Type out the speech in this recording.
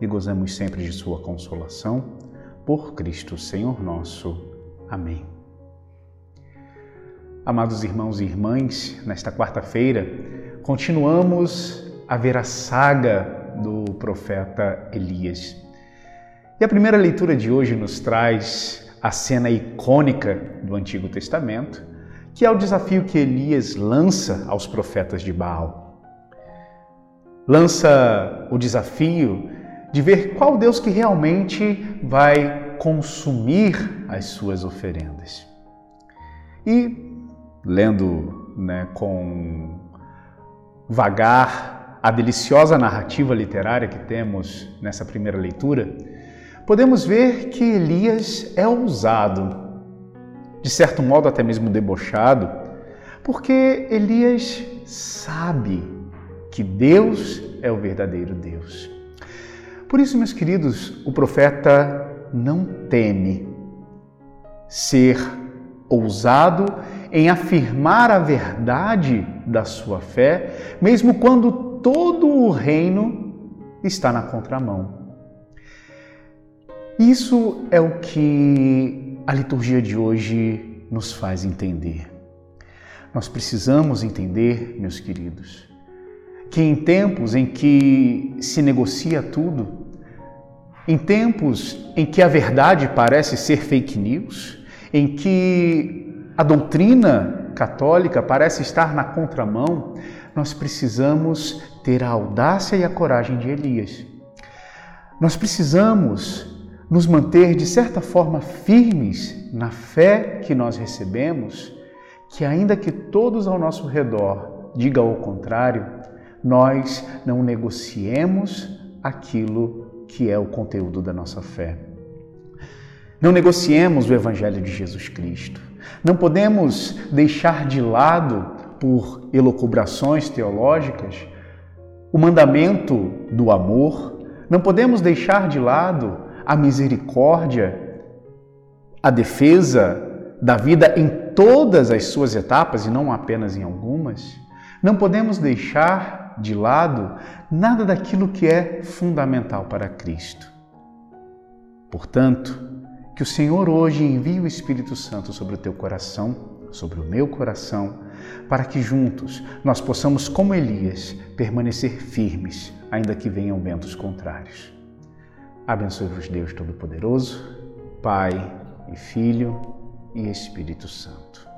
e gozamos sempre de Sua consolação. Por Cristo, Senhor nosso. Amém. Amados irmãos e irmãs, nesta quarta-feira, continuamos a ver a saga do profeta Elias. E a primeira leitura de hoje nos traz a cena icônica do Antigo Testamento, que é o desafio que Elias lança aos profetas de Baal. Lança o desafio de ver qual Deus que realmente vai consumir as suas oferendas. E lendo né, com vagar a deliciosa narrativa literária que temos nessa primeira leitura, podemos ver que Elias é ousado, de certo modo até mesmo debochado, porque Elias sabe que Deus é o verdadeiro Deus. Por isso, meus queridos, o profeta não teme ser ousado em afirmar a verdade da sua fé, mesmo quando todo o reino está na contramão. Isso é o que a liturgia de hoje nos faz entender. Nós precisamos entender, meus queridos, que em tempos em que se negocia tudo, em tempos em que a verdade parece ser fake news, em que a doutrina católica parece estar na contramão, nós precisamos ter a audácia e a coragem de Elias. Nós precisamos nos manter, de certa forma, firmes na fé que nós recebemos, que ainda que todos ao nosso redor digam o contrário, nós não negociemos aquilo que é o conteúdo da nossa fé. Não negociemos o Evangelho de Jesus Cristo. Não podemos deixar de lado, por elocubrações teológicas, o mandamento do amor. Não podemos deixar de lado a misericórdia, a defesa da vida em todas as suas etapas e não apenas em algumas. Não podemos deixar de lado nada daquilo que é fundamental para Cristo. Portanto, que o Senhor hoje envie o Espírito Santo sobre o teu coração, sobre o meu coração, para que juntos nós possamos, como Elias, permanecer firmes, ainda que venham ventos contrários. Abençoe-vos Deus Todo-Poderoso, Pai e Filho e Espírito Santo.